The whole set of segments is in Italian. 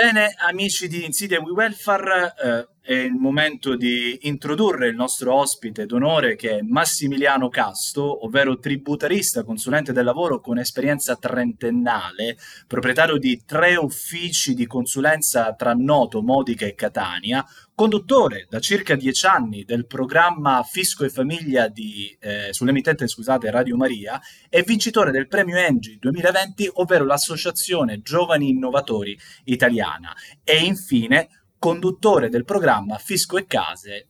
Bene, amici di Insidia We Welfare, eh, è il momento di introdurre il nostro ospite d'onore che è Massimiliano Casto, ovvero tributarista, consulente del lavoro con esperienza trentennale, proprietario di tre uffici di consulenza tra Noto, Modica e Catania, conduttore da circa dieci anni del programma Fisco e Famiglia di, eh, sull'emittente scusate, Radio Maria e vincitore del premio Engi 2020, ovvero l'Associazione Giovani Innovatori Italiana. E infine conduttore del programma Fisco e Case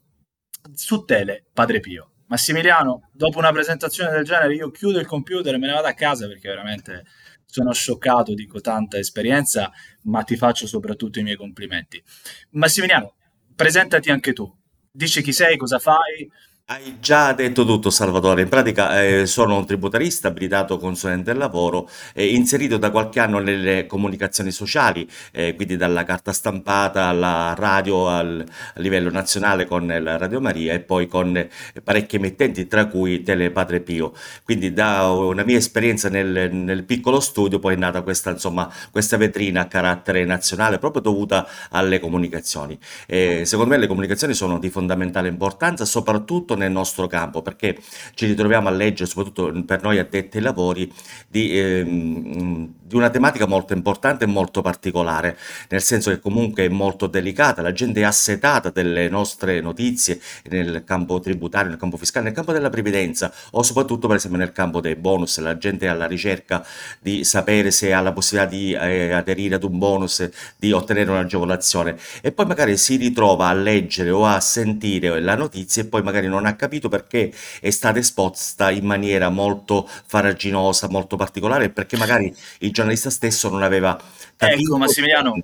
su Tele Padre Pio. Massimiliano, dopo una presentazione del genere io chiudo il computer e me ne vado a casa perché veramente sono scioccato, dico tanta esperienza, ma ti faccio soprattutto i miei complimenti. Massimiliano, presentati anche tu. Dici chi sei, cosa fai, hai già detto tutto, Salvatore. In pratica eh, sono un tributarista abilitato consulente del lavoro, eh, inserito da qualche anno nelle comunicazioni sociali, eh, quindi dalla carta stampata alla radio al, a livello nazionale con la Radio Maria e poi con parecchie emittenti, tra cui Tele Padre Pio. Quindi da una mia esperienza nel, nel piccolo studio poi è nata questa, insomma, questa vetrina a carattere nazionale proprio dovuta alle comunicazioni. secondo me le comunicazioni sono di fondamentale importanza, soprattutto nel nostro campo, perché ci ritroviamo a leggere, soprattutto per noi addetti ai lavori, di, ehm, di una tematica molto importante e molto particolare, nel senso che comunque è molto delicata, la gente è assetata delle nostre notizie nel campo tributario, nel campo fiscale, nel campo della previdenza o soprattutto per esempio nel campo dei bonus, la gente è alla ricerca di sapere se ha la possibilità di eh, aderire ad un bonus, di ottenere un'agevolazione e poi magari si ritrova a leggere o a sentire la notizia e poi magari non ha capito perché è stata esposta in maniera molto faraginosa, molto particolare, perché magari il giornalista stesso non aveva capito. Ecco, Massimiliano,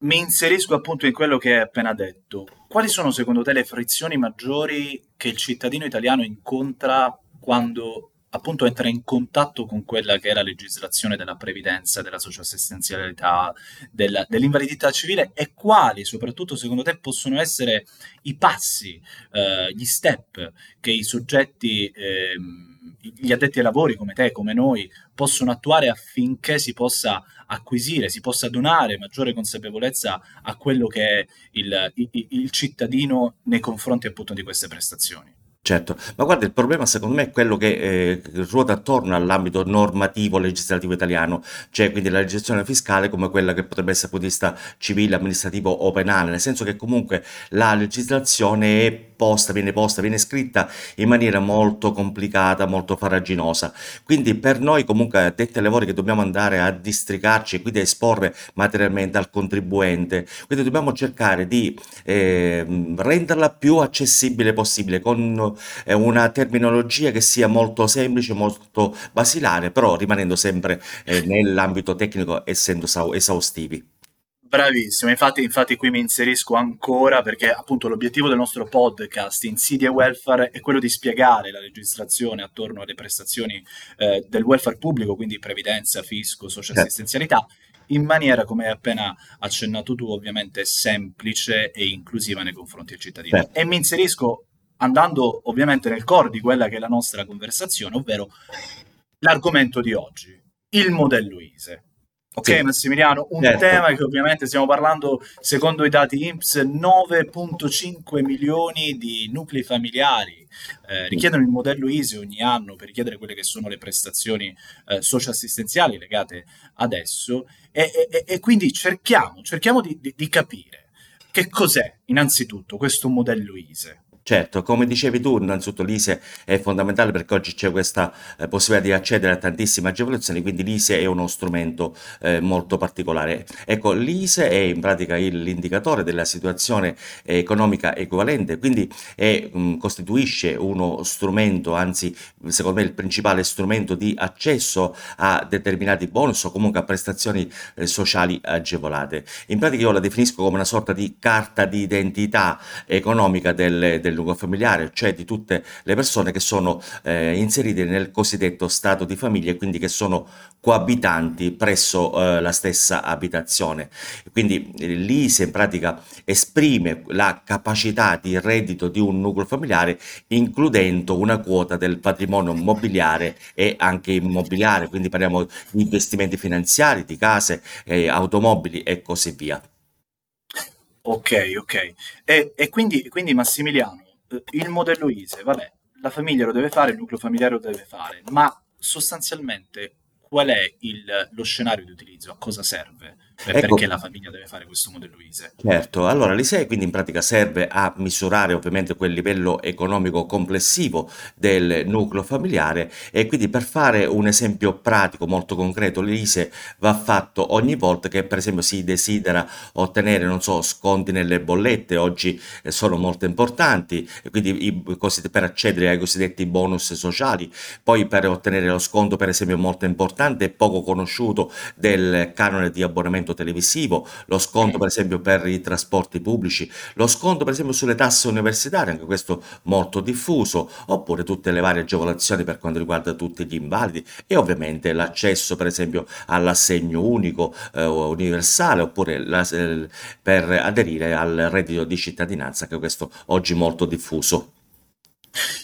mi inserisco appunto in quello che hai appena detto. Quali sono secondo te le frizioni maggiori che il cittadino italiano incontra quando appunto entra in contatto con quella che è la legislazione della previdenza, della socioassistenzialità, della, dell'invalidità civile e quali soprattutto secondo te possono essere i passi, eh, gli step che i soggetti, eh, gli addetti ai lavori come te, come noi, possono attuare affinché si possa acquisire, si possa donare maggiore consapevolezza a quello che è il, il, il cittadino nei confronti appunto di queste prestazioni. Certo, ma guarda il problema secondo me è quello che, ehm, ruota attorno all'ambito normativo legislativo italiano, cioè quindi la legislazione fiscale come quella che potrebbe essere punto di vista civile, amministrativo o penale, nel senso che comunque la legislazione è posta, viene posta, viene scritta in maniera molto complicata, molto farraginosa. Quindi per noi comunque addetti ai lavori che dobbiamo andare a districarci e quindi a esporre materialmente al contribuente, quindi dobbiamo cercare di eh, renderla più accessibile possibile con eh, una terminologia che sia molto semplice, molto basilare, però rimanendo sempre eh, nell'ambito tecnico essendo esaustivi. Bravissimo, infatti, infatti qui mi inserisco ancora perché appunto l'obiettivo del nostro podcast Insidia Welfare è quello di spiegare la legislazione attorno alle prestazioni eh, del welfare pubblico, quindi previdenza, fisco, socioassistenzialità, in maniera, come hai appena accennato tu, ovviamente semplice e inclusiva nei confronti del cittadino. Sì. E mi inserisco andando ovviamente nel core di quella che è la nostra conversazione, ovvero l'argomento di oggi, il modello ISE. Ok, sì. Massimiliano, un certo. tema che ovviamente stiamo parlando, secondo i dati INPS, 9.5 milioni di nuclei familiari eh, richiedono il modello ISE ogni anno per richiedere quelle che sono le prestazioni eh, socioassistenziali legate adesso e, e, e quindi cerchiamo, cerchiamo di, di, di capire che cos'è innanzitutto questo modello ISE. Certo, come dicevi tu, innanzitutto l'ISE è fondamentale perché oggi c'è questa eh, possibilità di accedere a tantissime agevolazioni, quindi l'ISE è uno strumento eh, molto particolare. Ecco, l'ISE è in pratica il, l'indicatore della situazione economica equivalente, quindi è, mh, costituisce uno strumento, anzi secondo me il principale strumento di accesso a determinati bonus o comunque a prestazioni eh, sociali agevolate. In pratica io la definisco come una sorta di carta di identità economica del, del nucleo familiare, cioè di tutte le persone che sono eh, inserite nel cosiddetto stato di famiglia e quindi che sono coabitanti presso eh, la stessa abitazione. Quindi eh, l'ISE in pratica esprime la capacità di reddito di un nucleo familiare includendo una quota del patrimonio immobiliare e anche immobiliare, quindi parliamo di investimenti finanziari, di case, eh, automobili e così via. Ok, ok. E, e quindi, quindi Massimiliano, il modello ISE, vabbè, la famiglia lo deve fare, il nucleo familiare lo deve fare, ma sostanzialmente qual è il, lo scenario di utilizzo? A cosa serve? Ecco. perché la famiglia deve fare questo modello ISE. Certo, allora l'ISEE quindi in pratica serve a misurare ovviamente quel livello economico complessivo del nucleo familiare e quindi per fare un esempio pratico molto concreto l'ISE va fatto ogni volta che per esempio si desidera ottenere non so sconti nelle bollette oggi eh, sono molto importanti quindi i, per accedere ai cosiddetti bonus sociali poi per ottenere lo sconto per esempio molto importante e poco conosciuto del canone di abbonamento sconto televisivo, lo sconto per esempio per i trasporti pubblici, lo sconto per esempio sulle tasse universitarie, anche questo molto diffuso, oppure tutte le varie agevolazioni per quanto riguarda tutti gli invalidi e ovviamente l'accesso per esempio all'assegno unico eh, universale oppure la, eh, per aderire al reddito di cittadinanza, anche questo oggi molto diffuso.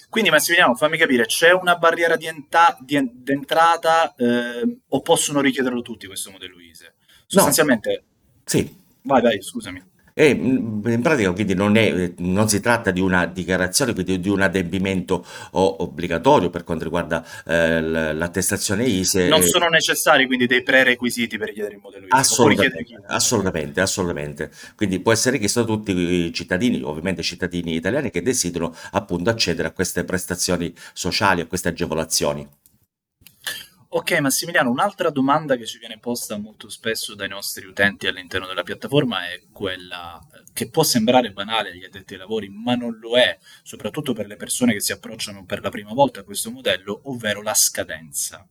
Quindi Massimiliano, fammi capire, c'è una barriera di, enta- di, en- di entrata eh, o possono richiederlo tutti questo modello ISE? Sostanzialmente... Sì. Vai, vai, scusami. E mm, in pratica quindi non, è, non si tratta di una dichiarazione, quindi di un adempimento obbligatorio per quanto riguarda eh, l'attestazione ISE. Non sono necessari quindi dei prerequisiti per richiedere il modello ISE? Assolutamente, assolutamente, assolutamente. Quindi può essere richiesto a tutti i cittadini, ovviamente cittadini italiani che desiderano appunto accedere a queste prestazioni sociali, a queste agevolazioni. Ok, Massimiliano, un'altra domanda che ci viene posta molto spesso dai nostri utenti all'interno della piattaforma è quella che può sembrare banale agli addetti ai lavori, ma non lo è, soprattutto per le persone che si approcciano per la prima volta a questo modello, ovvero la scadenza.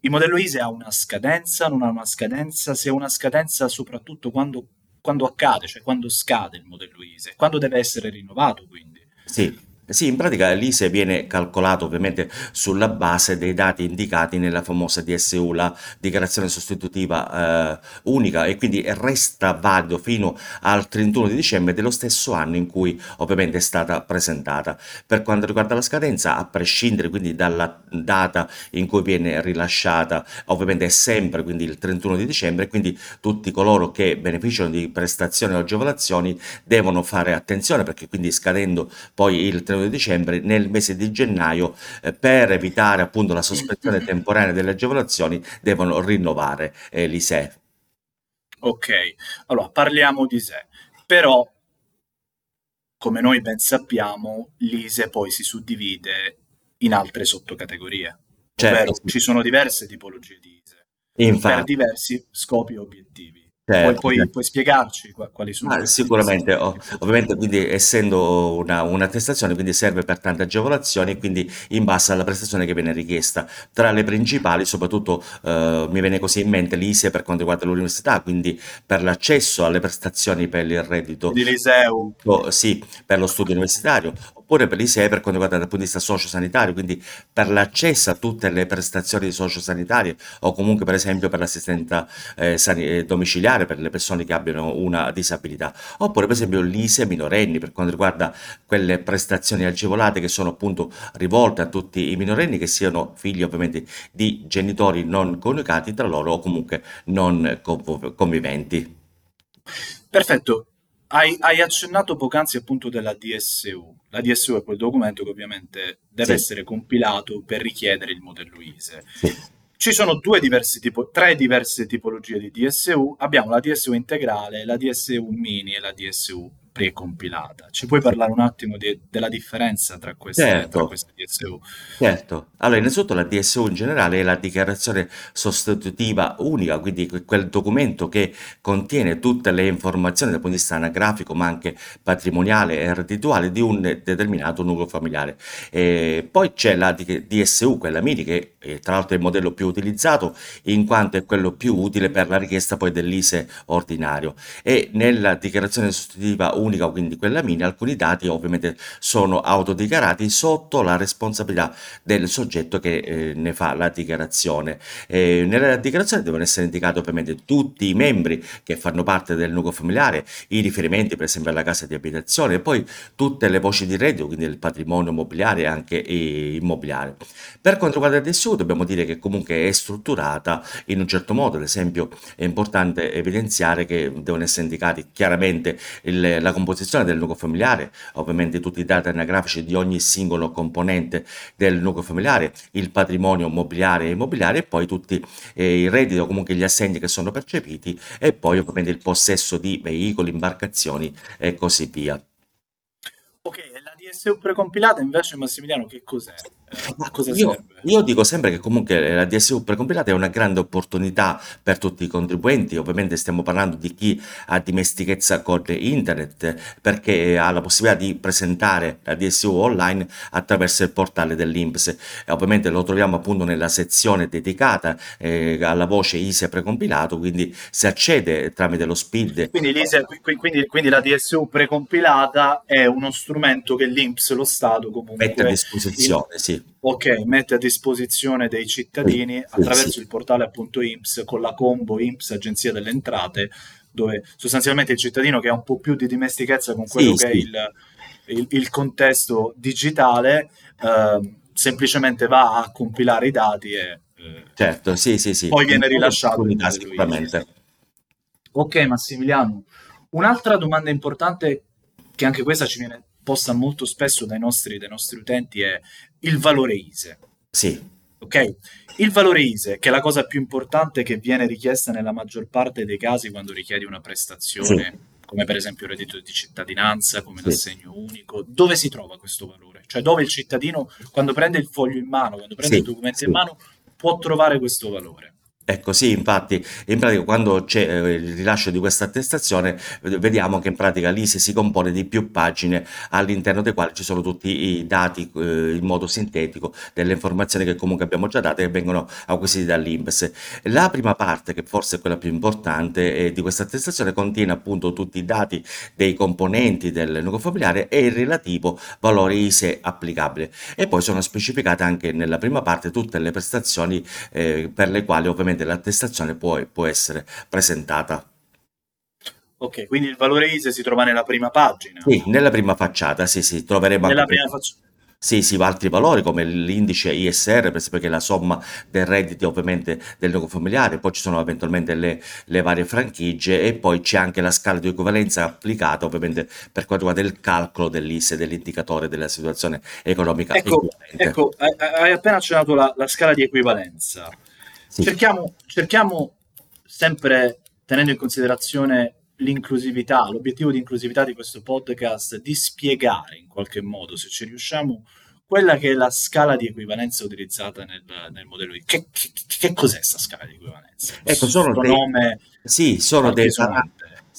Il modello ISE ha una scadenza, non ha una scadenza, se ha una scadenza soprattutto quando, quando accade, cioè quando scade il modello ISE, quando deve essere rinnovato quindi. Sì, sì, in pratica l'ISE viene calcolato ovviamente sulla base dei dati indicati nella famosa DSU, la dichiarazione sostitutiva eh, unica e quindi resta valido fino al 31 di dicembre dello stesso anno in cui ovviamente è stata presentata. Per quanto riguarda la scadenza, a prescindere quindi dalla data in cui viene rilasciata, ovviamente è sempre quindi il 31 di dicembre, quindi tutti coloro che beneficiano di prestazioni o agevolazioni devono fare attenzione perché quindi scadendo poi il 31 di dicembre nel mese di gennaio eh, per evitare appunto la sospensione temporanea delle agevolazioni devono rinnovare eh, l'ISE. Ok, allora parliamo di ISE, però come noi ben sappiamo l'ISE poi si suddivide in altre sottocategorie, certo. ovvero ci sono diverse tipologie di ISE Infatti. per diversi scopi e obiettivi. Certo, puoi, certo. puoi, spiegarci quali sono? Ah, sicuramente, oh, ovviamente, quindi essendo una, un'attestazione, quindi serve per tante agevolazioni, quindi in base alla prestazione che viene richiesta. Tra le principali, soprattutto eh, mi viene così in mente l'ISE per quanto riguarda l'università, quindi per l'accesso alle prestazioni per il reddito di liceo, oh, sì, per lo studio universitario, oppure per l'ISEE per quanto riguarda dal punto di vista sociosanitario, quindi per l'accesso a tutte le prestazioni sociosanitarie o comunque per esempio per l'assistenza eh, eh, domiciliare per le persone che abbiano una disabilità, oppure per esempio l'ISE minorenni per quanto riguarda quelle prestazioni agevolate che sono appunto rivolte a tutti i minorenni che siano figli ovviamente di genitori non coniugati tra loro o comunque non conviventi. Perfetto, hai, hai, accennato poc'anzi appunto della DSU. La DSU è quel documento che ovviamente deve sì. essere compilato per richiedere il modello ISE. Sì. Ci sono due diversi tipo, tre diverse tipologie di DSU. Abbiamo la DSU integrale, la DSU mini e la DSU precompilata. Ci puoi parlare un attimo di, della differenza tra queste, certo. tra queste, DSU? Certo. Allora, innanzitutto la DSU in generale è la dichiarazione sostitutiva unica, quindi quel documento che contiene tutte le informazioni dal punto di vista anagrafico, ma anche patrimoniale e reddituale di un determinato nucleo familiare. E poi c'è la DSU, quella mini, che eh, tra l'altro è il modello più utilizzato in quanto è quello più utile per la richiesta poi dell'ISE ordinario e nella dichiarazione sostitutiva unica, quindi quella mini, alcuni dati ovviamente sono autodichiarati sotto la responsabilità del soggetto che eh, ne fa la dichiarazione. Eh, nella dichiarazione devono essere indicati ovviamente tutti i membri che fanno parte del nucleo familiare, i riferimenti per esempio alla casa di abitazione e poi tutte le voci di reddito, quindi il patrimonio immobiliare e anche immobiliare. Per quanto riguarda DSU dobbiamo dire che comunque è strutturata in un certo modo, ad esempio è importante evidenziare che devono essere indicati chiaramente il, la composizione del nucleo familiare, ovviamente tutti i dati anagrafici di ogni singolo componente del nucleo familiare, il patrimonio immobiliare e immobiliare e poi tutti eh, il reddito, comunque gli assegni che sono percepiti e poi ovviamente il possesso di veicoli, imbarcazioni e così via. Ok, la DSU precompilata invece Massimiliano che cos'è? Ma cosa io, io dico sempre che comunque la DSU precompilata è una grande opportunità per tutti i contribuenti, ovviamente stiamo parlando di chi ha dimestichezza con internet perché ha la possibilità di presentare la DSU online attraverso il portale dell'Inps e ovviamente lo troviamo appunto nella sezione dedicata eh, alla voce ISE precompilato, quindi si accede tramite lo SPID. Quindi, quindi, quindi la DSU precompilata è uno strumento che l'Inps, lo Stato comunque mette a disposizione, il... sì ok, mette a disposizione dei cittadini sì, attraverso sì. il portale appunto IMSS con la combo IMSS Agenzia delle Entrate, dove sostanzialmente il cittadino che ha un po' più di dimestichezza con quello sì, che è il, il, il, contesto digitale, eh, semplicemente va a compilare i dati e eh, certo, sì, sì, sì. poi viene rilasciato. Sicuramente. Ok, Massimiliano. Un'altra domanda importante, che anche questa ci viene posta molto spesso dai nostri, dai nostri utenti è il valore ISE. Sì. Ok? Il valore ISE, che è la cosa più importante che viene richiesta nella maggior parte dei casi quando richiedi una prestazione, sì. come per esempio il reddito di cittadinanza, come sì. l'assegno unico, dove si trova questo valore? Cioè dove il cittadino, quando prende il foglio in mano, quando prende sì. il documento in mano, può trovare questo valore? Ecco sì, infatti, in pratica quando c'è eh, il rilascio di questa attestazione vediamo che in pratica l'ISE si compone di più pagine all'interno dei quali ci sono tutti i dati eh, in modo sintetico delle informazioni che comunque abbiamo già date e che vengono acquisiti dall'Inps. La prima parte, che forse è quella più importante eh, di questa attestazione, contiene appunto tutti i dati dei componenti del nucleo familiare e il relativo valore ISE applicabile. E poi sono specificate anche nella prima parte tutte le prestazioni eh, per le quali ovviamente dell'attestazione può, può essere presentata. Ok, quindi il valore ISE si trova nella prima pagina. Sì, nella prima facciata, sì, sì, troveremo nella prima facciata. Sì, sì, altri valori come l'indice ISR, per esempio, che è la somma dei redditi ovviamente del nucleo familiare, poi ci sono eventualmente le, le, varie franchigie e poi c'è anche la scala di equivalenza applicata ovviamente per quanto riguarda il calcolo dell'ISE, dell'indicatore della situazione economica. Ecco, ecco hai appena accennato la, la scala di equivalenza. Sì. Cerchiamo, cerchiamo sempre, tenendo in considerazione l'inclusività, l'obiettivo di inclusività di questo podcast, di spiegare in qualche modo, se ci riusciamo, quella che è la scala di equivalenza utilizzata nel, nel modello. Che, che, che cos'è questa scala di equivalenza? Ecco, sono dei, nome sì, sono dei,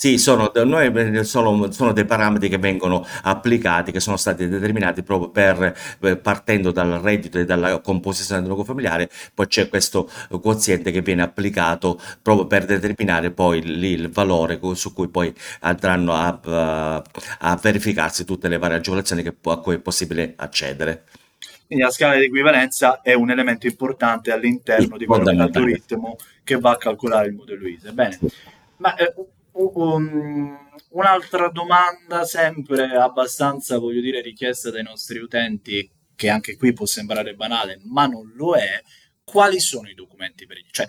sì, sono, noi, sono, sono, dei parametri che vengono applicati, che sono stati determinati proprio per, eh, partendo dal reddito e dalla composizione del nucleo familiare, poi c'è questo quoziente che viene applicato proprio per determinare poi il, il valore su cui poi andranno a, a, verificarsi tutte le varie agevolazioni che, a cui è possibile accedere. Quindi la scala di equivalenza è un elemento importante all'interno sì, di quell'algoritmo che va a calcolare il modello ISE. Bene, sì. ma eh, Um, un'altra domanda sempre abbastanza, voglio dire, richiesta dai nostri utenti, che anche qui può sembrare banale, ma non lo è. Quali sono i documenti per cioè,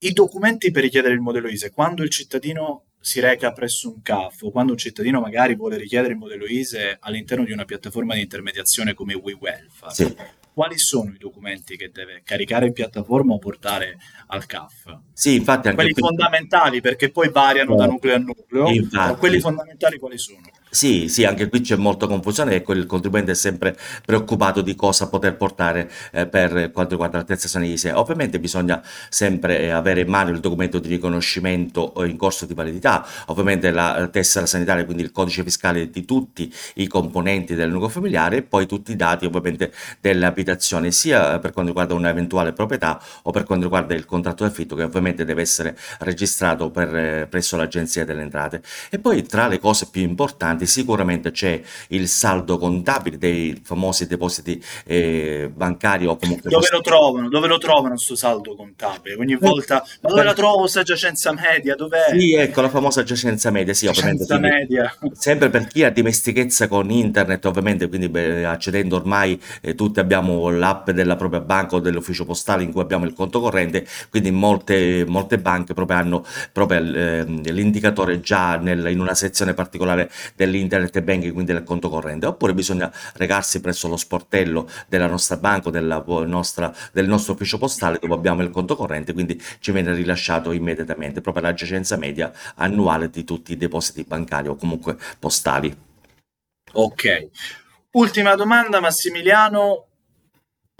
i documenti per richiedere il modello ISE? Quando il cittadino si reca presso un CAF o quando un cittadino magari vuole richiedere il modello ISE all'interno di una piattaforma di intermediazione come WeWelfare, sì quali sono i documenti che deve caricare in piattaforma o portare al CAF? Sì, infatti quelli qui... fondamentali perché poi variano da nucleo a nucleo. Infatti. quelli fondamentali quali sono? Sì, sì, anche qui c'è molta confusione e quel contribuente è sempre preoccupato di cosa poter portare eh, per quanto riguarda l'attestazione ISEE. Ovviamente bisogna sempre eh, avere in mano il documento di riconoscimento in corso di validità, ovviamente la tessera sanitaria, quindi il codice fiscale di tutti i componenti del nucleo familiare e poi tutti i dati ovviamente delle sia per quanto riguarda un'eventuale proprietà o per quanto riguarda il contratto di affitto che ovviamente deve essere registrato per, eh, presso l'Agenzia delle Entrate. E poi tra le cose più importanti sicuramente c'è il saldo contabile dei famosi depositi eh, bancari o comunque... Dove lo trovano? Dove lo trovano questo saldo contabile? Ogni eh, volta, ma dove la trovo questa giacenza media? Dov'è? Sì, ecco, la famosa giacenza media, sì, ovviamente. Quindi, media. Sempre per chi ha dimestichezza con internet, ovviamente, quindi beh, accedendo ormai eh, tutti abbiamo l'app della propria banca o dell'ufficio postale in cui abbiamo il conto corrente, quindi molte, molte banche proprio hanno proprio eh, l'indicatore già nel, in una sezione particolare dell'internet banking, quindi del conto corrente, oppure bisogna recarsi presso lo sportello della nostra banca o della nostra, del nostro ufficio postale dove abbiamo il conto corrente, quindi ci viene rilasciato immediatamente proprio la giacenza media annuale di tutti i depositi bancari o comunque postali. Ok. Ultima domanda, Massimiliano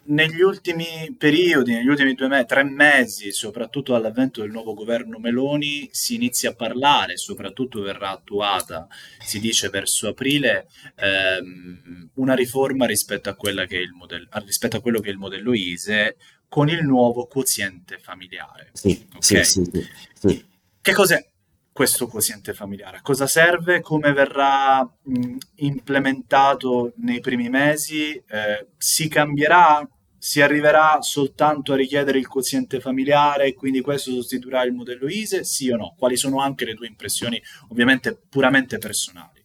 negli ultimi periodi, negli ultimi due me- tre mesi, soprattutto all'avvento del nuovo governo Meloni, si inizia a parlare, soprattutto verrà attuata, si dice verso aprile, ehm, una riforma rispetto a, modello, rispetto a, quello che è il modello ISE con il nuovo quoziente familiare. Sì, okay? sì, sì, sì, Che cos'è questo quoziente familiare? A cosa serve? Come verrà mh, implementato nei primi mesi? Eh, si cambierà si arriverà soltanto a richiedere il quoziente familiare e quindi questo sostituirà il modello ISE? Sì o no? Quali sono anche le tue impressioni, ovviamente puramente personali?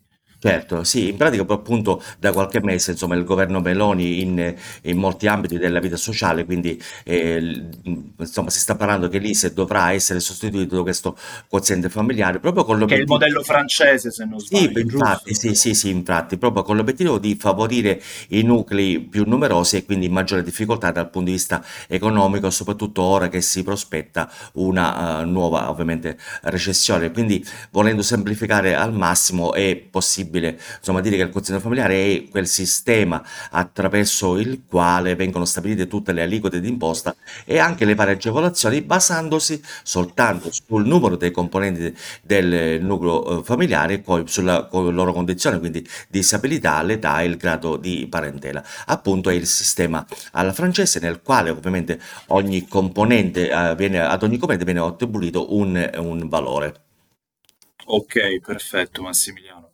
Certo, sì, in pratica poi appunto da qualche mese insomma il governo Meloni in, in molti ambiti della vita sociale, quindi eh, insomma si sta parlando che l'ISE dovrà essere sostituito da questo quoziente familiare proprio con Che è il modello francese se non Sì, sbaglio, infatti, giusto? sì, sì, sì, infatti, proprio con l'obiettivo di favorire i nuclei più numerosi e quindi maggiore difficoltà dal punto di vista economico, soprattutto ora che si prospetta una eh, nuova ovviamente recessione. Quindi volendo semplificare al massimo è possibile possibile insomma, dire che il quoziente familiare è quel sistema attraverso il quale vengono stabilite tutte le aliquote di imposta e anche le varie agevolazioni basandosi soltanto sul numero dei componenti del nucleo eh, familiare e poi sulla loro condizione, quindi disabilità, l'età e il grado di parentela. Appunto è il sistema alla francese nel quale ovviamente ogni componente eh, viene, ad ogni componente viene attribuito un, un valore. Ok, perfetto Massimiliano.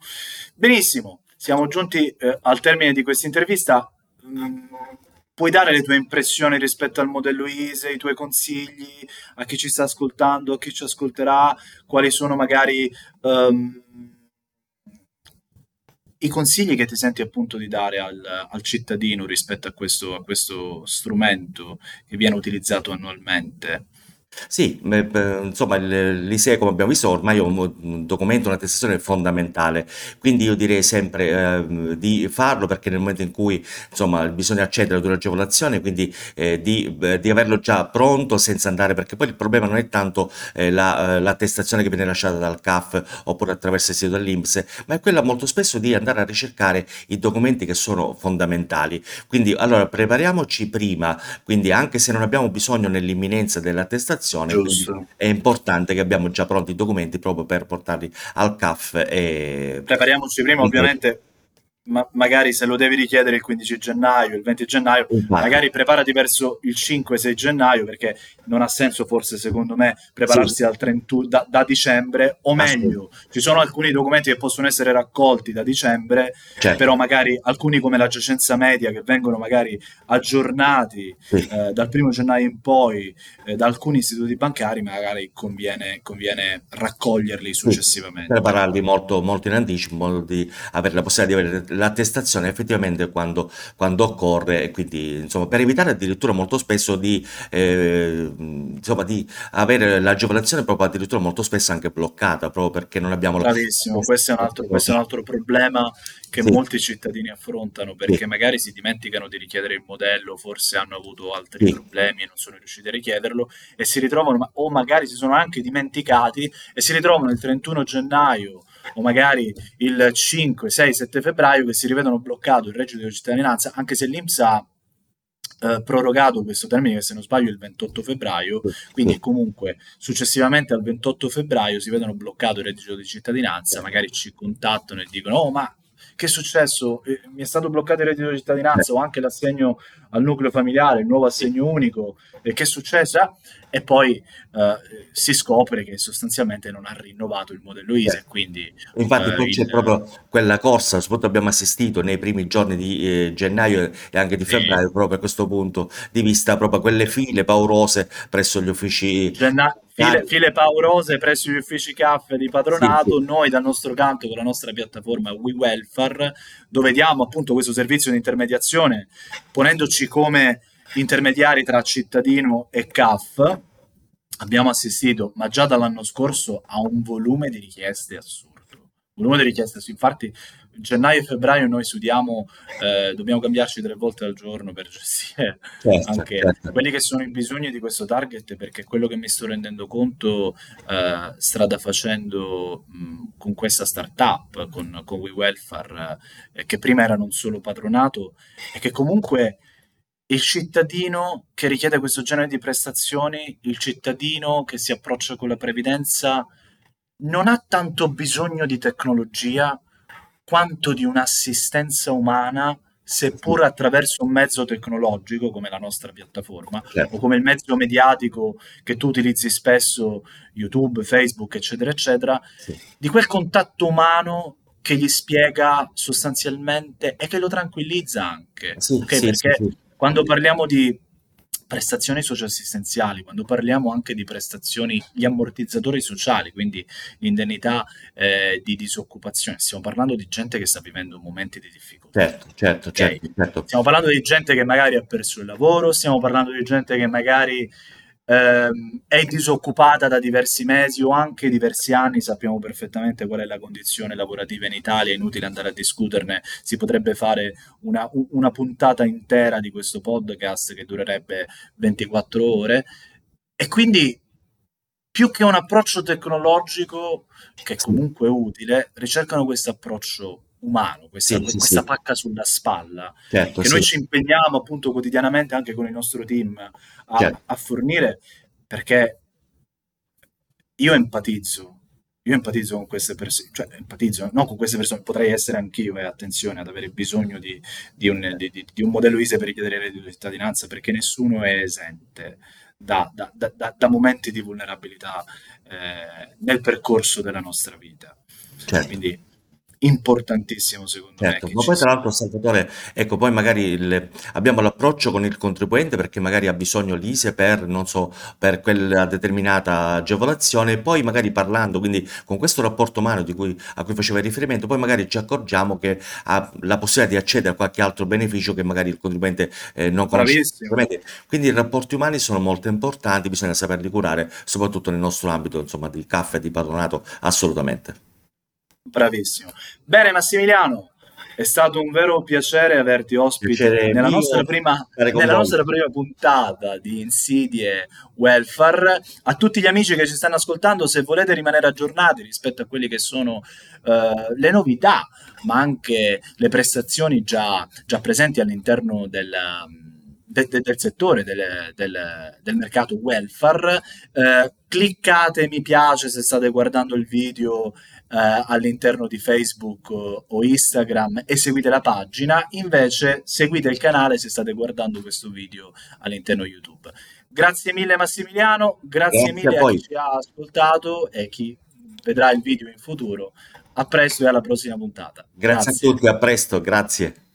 Benissimo, siamo giunti eh, al termine di questa intervista. Mm, puoi dare le tue impressioni rispetto al modello ISE, i tuoi consigli a chi ci sta ascoltando, a chi ci ascolterà, quali sono magari um, i consigli che ti senti appunto di dare al, al cittadino rispetto a questo, a questo strumento che viene utilizzato annualmente? Sì, insomma l'ISEE come abbiamo visto ormai è un un documento, un'attestazione fondamentale, quindi io direi sempre ehm, di farlo perché nel momento in cui insomma bisogna accedere ad un'agevolazione, quindi eh, di, eh, di averlo già pronto senza andare, perché poi il problema non è tanto eh, la, eh, l'attestazione che viene lasciata dal CAF oppure attraverso il sito dell'INPS, ma è quella molto spesso di andare a ricercare i documenti che sono fondamentali. Quindi allora prepariamoci prima, quindi anche se non abbiamo bisogno nell'imminenza dell'attestazione, situazione, è importante che abbiamo già pronti i documenti proprio per portarli al CAF. E... Prepariamoci prima, ovviamente ma magari se lo devi richiedere il 15 gennaio, il 20 gennaio, Infatti. magari preparati verso il 5-6 gennaio perché non ha senso forse secondo me prepararsi sì. al 31 da, da, dicembre o meglio, ci sono alcuni documenti che possono essere raccolti da dicembre, certo. però magari alcuni come la giacenza media che vengono magari aggiornati sì. eh, dal primo gennaio in poi eh, da alcuni istituti bancari, magari conviene, conviene raccoglierli successivamente. Sì. Prepararli molto, molto in anticipo, in modo di avere la possibilità di avere l'attestazione effettivamente quando, quando occorre quindi insomma per evitare addirittura molto spesso di, eh, insomma, di avere l'agevolazione proprio addirittura molto spesso anche bloccata proprio perché non abbiamo Bravissimo, questo è un altro, questo è un altro problema che sì. molti cittadini affrontano perché sì. magari si dimenticano di richiedere il modello, forse hanno avuto altri sì. problemi e non sono riusciti a richiederlo e si ritrovano o magari si sono anche dimenticati e si ritrovano il 31 gennaio o magari il 5, 6, 7 febbraio che si rivedono bloccato il reddito di cittadinanza, anche se l'Inps ha eh, prorogato questo termine che se non sbaglio è il 28 febbraio, quindi comunque successivamente al 28 febbraio si vedono bloccato il reddito di cittadinanza, magari ci contattano e dicono oh ma che è successo? Eh, mi è stato bloccato il reddito di cittadinanza o anche l'assegno al nucleo familiare, il nuovo assegno unico, e che è successo? Ah, e poi eh, si scopre che sostanzialmente non ha rinnovato il modello ISE, eh. quindi... Infatti poi c'è proprio quella corsa, soprattutto abbiamo assistito nei primi giorni di eh, gennaio e anche di febbraio, proprio a questo punto di vista, proprio quelle file paurose presso gli uffici... Genna- file, file, paurose presso gli uffici caffè di patronato, sì, sì. noi dal nostro canto con la nostra piattaforma WeWelfare, dove diamo appunto questo servizio di intermediazione, ponendoci come intermediari tra cittadino e CAF, abbiamo assistito, ma già dall'anno scorso, a un volume di richieste assurdo. Volume di richieste, infatti gennaio e febbraio noi studiamo, eh, dobbiamo cambiarci tre volte al giorno per gestire certo, anche certo. quelli che sono i bisogni di questo target, perché quello che mi sto rendendo conto eh, strada facendo mh, con questa startup, con, con WeWelfare, eh, che prima era non solo patronato, e che comunque il cittadino che richiede questo genere di prestazioni, il cittadino che si approccia con la previdenza, non ha tanto bisogno di tecnologia quanto di un'assistenza umana, seppur attraverso un mezzo tecnologico come la nostra piattaforma certo. o come il mezzo mediatico che tu utilizzi spesso, YouTube, Facebook, eccetera, eccetera, sì. di quel contatto umano che gli spiega sostanzialmente e che lo tranquillizza anche. Sì, okay? sì, Perché quando parliamo di prestazioni socioassistenziali, quando parliamo anche di prestazioni, gli ammortizzatori sociali, quindi l'indennità eh, di disoccupazione, stiamo parlando di gente che sta vivendo momenti di difficoltà. Certo, certo, okay? certo, certo. Stiamo parlando di gente che magari ha perso il lavoro, stiamo parlando di gente che magari ehm, è disoccupata da diversi mesi o anche diversi anni, sappiamo perfettamente qual è la condizione lavorativa in Italia, è inutile andare a discuterne, si potrebbe fare una, una puntata intera di questo podcast che durerebbe 24 ore. E quindi più che un approccio tecnologico, che è comunque utile, ricercano questo approccio umano, questa, sì, questa sì, pacca sulla spalla, certo, che noi ci impegniamo appunto quotidianamente anche con il nostro team a, certo. a fornire, perché io empatizzo, io empatizzo con queste persone, cioè empatizzo, non con queste persone, potrei essere anch'io, e eh, attenzione ad avere bisogno di, di, un, di, di, un, modello ISE per richiedere il reddito di cittadinanza, perché nessuno è esente da, da, da, da momenti di vulnerabilità eh, nel percorso della nostra vita. Certo. Quindi importantissimo secondo certo, me. Ma poi tra l'altro Salvatore, ecco, poi magari il, abbiamo l'approccio con il contribuente perché magari ha bisogno l'ISE per, non so, per quella determinata agevolazione e poi magari parlando, quindi con questo rapporto umano di cui, a cui faceva riferimento, poi magari ci accorgiamo che ha la possibilità di accedere a qualche altro beneficio che magari il contribuente eh, non conosce. Quindi i rapporti umani sono molto importanti, bisogna saperli curare, soprattutto nel nostro ambito, insomma, di caffè e di patronato, assolutamente. Bravissimo. Bene, Massimiliano, è stato un vero piacere averti ospite nella nostra, prima, nella nostra, prima, puntata di Insidie Welfare. A tutti gli amici che ci stanno ascoltando, se volete rimanere aggiornati rispetto a quelle che sono uh, le novità, ma anche le prestazioni già, già presenti all'interno del, de, de, del settore del, del, del mercato welfare, uh, cliccate mi piace se state guardando il video eh, all'interno di Facebook o, o, Instagram e seguite la pagina, invece seguite il canale se state guardando questo video all'interno YouTube. Grazie mille Massimiliano, grazie, grazie mille a, a chi ci ha ascoltato e chi vedrà il video in futuro. A presto e alla prossima puntata. Grazie, grazie. a tutti, a presto, grazie.